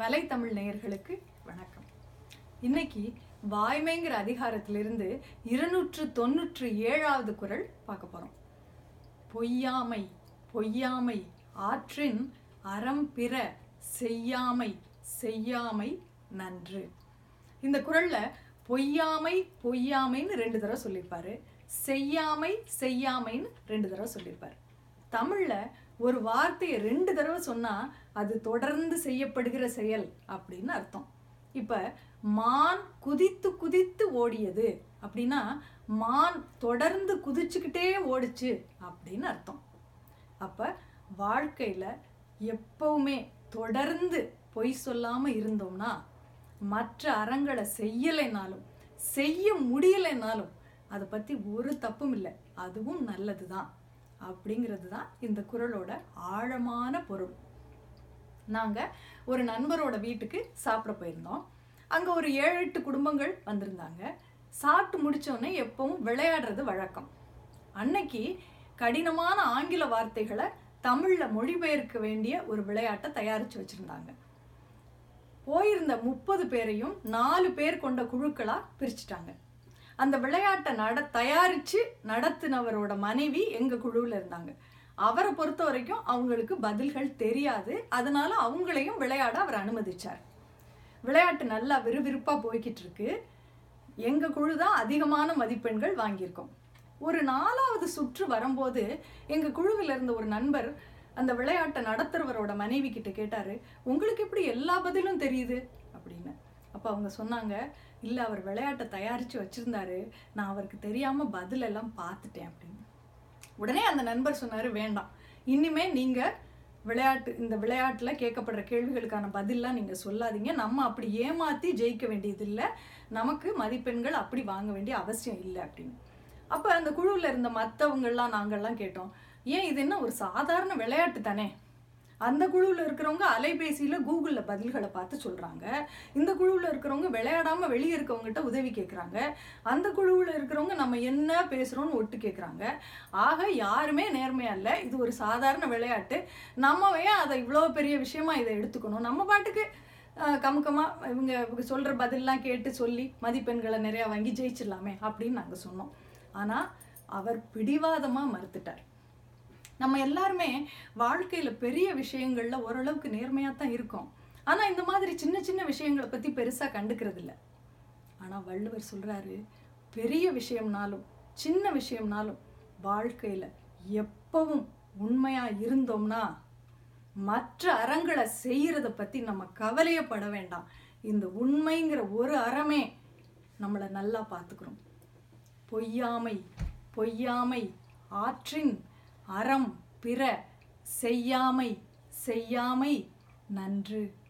வலைத்தமிழ் நேயர்களுக்கு வணக்கம். இன்னைக்கு வாய்மைங்கிற அதிகாரத்திலிருந்து இருநூற்று தொண்ணூற்று ஏழாவது குறள் பார்க்க போறோம். பொய்யாமை பொய்யாமை ஆற்றின் அறம் பிற செய்யாமை செய்யாமை நன்று. இந்த குறள்ல பொய்யாமை பொய்யாமைன்னு ரெண்டு தடவை சொல்லியிருப்பாரு செய்யாமை செய்யாமைன்னு ரெண்டு தடவை சொல்லியிருப்பார் தமிழ்ல ஒரு வார்த்தையை ரெண்டு தடவை சொன்னால் அது தொடர்ந்து செய்யப்படுகிற செயல் அப்படின்னு அர்த்தம். இப்போ மான் குதித்து குதித்து ஓடியது அப்படின்னா மான் தொடர்ந்து குதிச்சுக்கிட்டே ஓடுச்சு அப்படின்னு அர்த்தம். அப்போ வாழ்க்கையில் எப்பவுமே தொடர்ந்து பொய் சொல்லாமல் இருந்தோம்னா மற்ற அறங்களை செய்யலைனாலும் செய்ய முடியலைனாலும் அதை பற்றி ஒரு தப்பும் இல்லை. அதுவும் நல்லது தான் அப்படிங்கிறது தான் இந்த குறளோட ஆழமான பொருள். நாங்கள் ஒரு நண்பரோட வீட்டுக்கு சாப்பிட போயிருந்தோம். அங்கே ஒரு ஏழு எட்டு குடும்பங்கள் வந்திருந்தாங்க. சாப்பிட்டு முடித்தோடனே எப்பவும் விளையாடுறது வழக்கம். அன்னைக்கு கடினமான ஆங்கில வார்த்தைகளை தமிழில் மொழிபெயர்க்க வேண்டிய ஒரு விளையாட்டை தயாரித்து வச்சுருந்தாங்க. போயிருந்த முப்பது பேரையும் நாலு பேர் கொண்ட குழுக்களாக பிரிச்சுட்டாங்க. அந்த விளையாட்டை நட தயாரித்து நடத்தினவரோட மனைவி எங்கள் குழுவில் இருந்தாங்க. அவரை பொறுத்த வரைக்கும் அவங்களுக்கு பதில்கள் தெரியாது. அதனால அவங்களையும் விளையாட அவர் அனுமதிச்சார். விளையாட்டு நல்லா விறுவிறுப்பாக போய்கிட்டு இருக்கு. எங்கள் குழு தான் அதிகமான மதிப்பெண்கள் வாங்கியிருக்கோம். ஒரு நாலாவது சுற்று வரும்போது எங்கள் குழுவில் இருந்த ஒரு நண்பர் அந்த விளையாட்டை நடத்துறவரோட மனைவி கிட்ட கேட்டார் உங்களுக்கு எப்படி எல்லா பதிலும் தெரியுது? அப்படின்னு. அப்போ அவங்க சொன்னாங்க இல்லை அவர் விளையாட்டை தயாரித்து வச்சுருந்தாரு. நான் அவருக்கு தெரியாமல் பதிலெல்லாம் பார்த்துட்டேன் அப்படின்னு. உடனே அந்த நண்பர் சொன்னார் வேண்டாம். இனிமே நீங்கள் விளையாட்டு இந்த விளையாட்டில் கேட்கப்படுற கேள்விகளுக்கான பதில்லாம் நீங்கள் சொல்லாதீங்க. நம்ம அப்படி ஏமாற்றி ஜெயிக்க வேண்டியதில்லை. நமக்கு மதிப்பெண்கள் அப்படி வாங்க வேண்டிய அவசியம் இல்லை அப்படின்னு. அப்போ அந்த குழுவில் இருந்த மற்றவங்கள்லாம் நாங்கள்லாம் கேட்டோம் ஏன் இது என்ன ஒரு சாதாரண விளையாட்டு தானே? அந்த குழுவில் இருக்கிறவங்க அலைபேசியில் கூகுளில் பதில்களை பார்த்து சொல்கிறாங்க இந்த குழுவில் இருக்கிறவங்க விளையாடாமல் வெளியே இருக்கவங்ககிட்ட உதவி கேட்குறாங்க அந்த குழுவில் இருக்கிறவங்க நம்ம என்ன பேசுகிறோன்னு ஒட்டு கேட்குறாங்க ஆக யாருமே நேர்மையாக இல்லை. இது ஒரு சாதாரண விளையாட்டு. நம்ம ஏன் அதை இவ்வளோ பெரிய விஷயமா இதை எடுத்துக்கணும்? நம்ம பாட்டுக்கு அஹ், கமுக்கமா இவங்க இவங்க சொல்ற பதிலெலாம் கேட்டு சொல்லி மதிப்பெண்களை நிறைய வாங்கி ஜெயிச்சிடலாமே அப்படின்னு நாங்க சொன்னோம். ஆனா அவர் பிடிவாதமா மறுத்துட்டார். நம்ம எல்லாருமே வாழ்க்கையில் பெரிய விஷயங்களில் ஓரளவுக்கு நேர்மையாக தான் இருக்கோம். ஆனால் இந்த மாதிரி சின்ன சின்ன விஷயங்களை பற்றி பெருசாக கண்டுக்கிறது இல்லை ஆனால் வள்ளுவர் சொல்கிறாரு பெரிய விஷயம்னாலும் சின்ன விஷயம்னாலும் வாழ்க்கையில் எப்பவும் உண்மையாக இருந்தோம்னா மற்ற அறங்களை செய்கிறத பற்றி நம்ம கவலையப்பட வேண்டாம். இந்த உண்மைங்கிற ஒரு அறமே நம்மளை நல்லா பார்த்துக்கிறோம் பொய்யாமை பொய்யாமை ஆற்றின் அறம் பிற செய்யாமை செய்யாமை நன்று.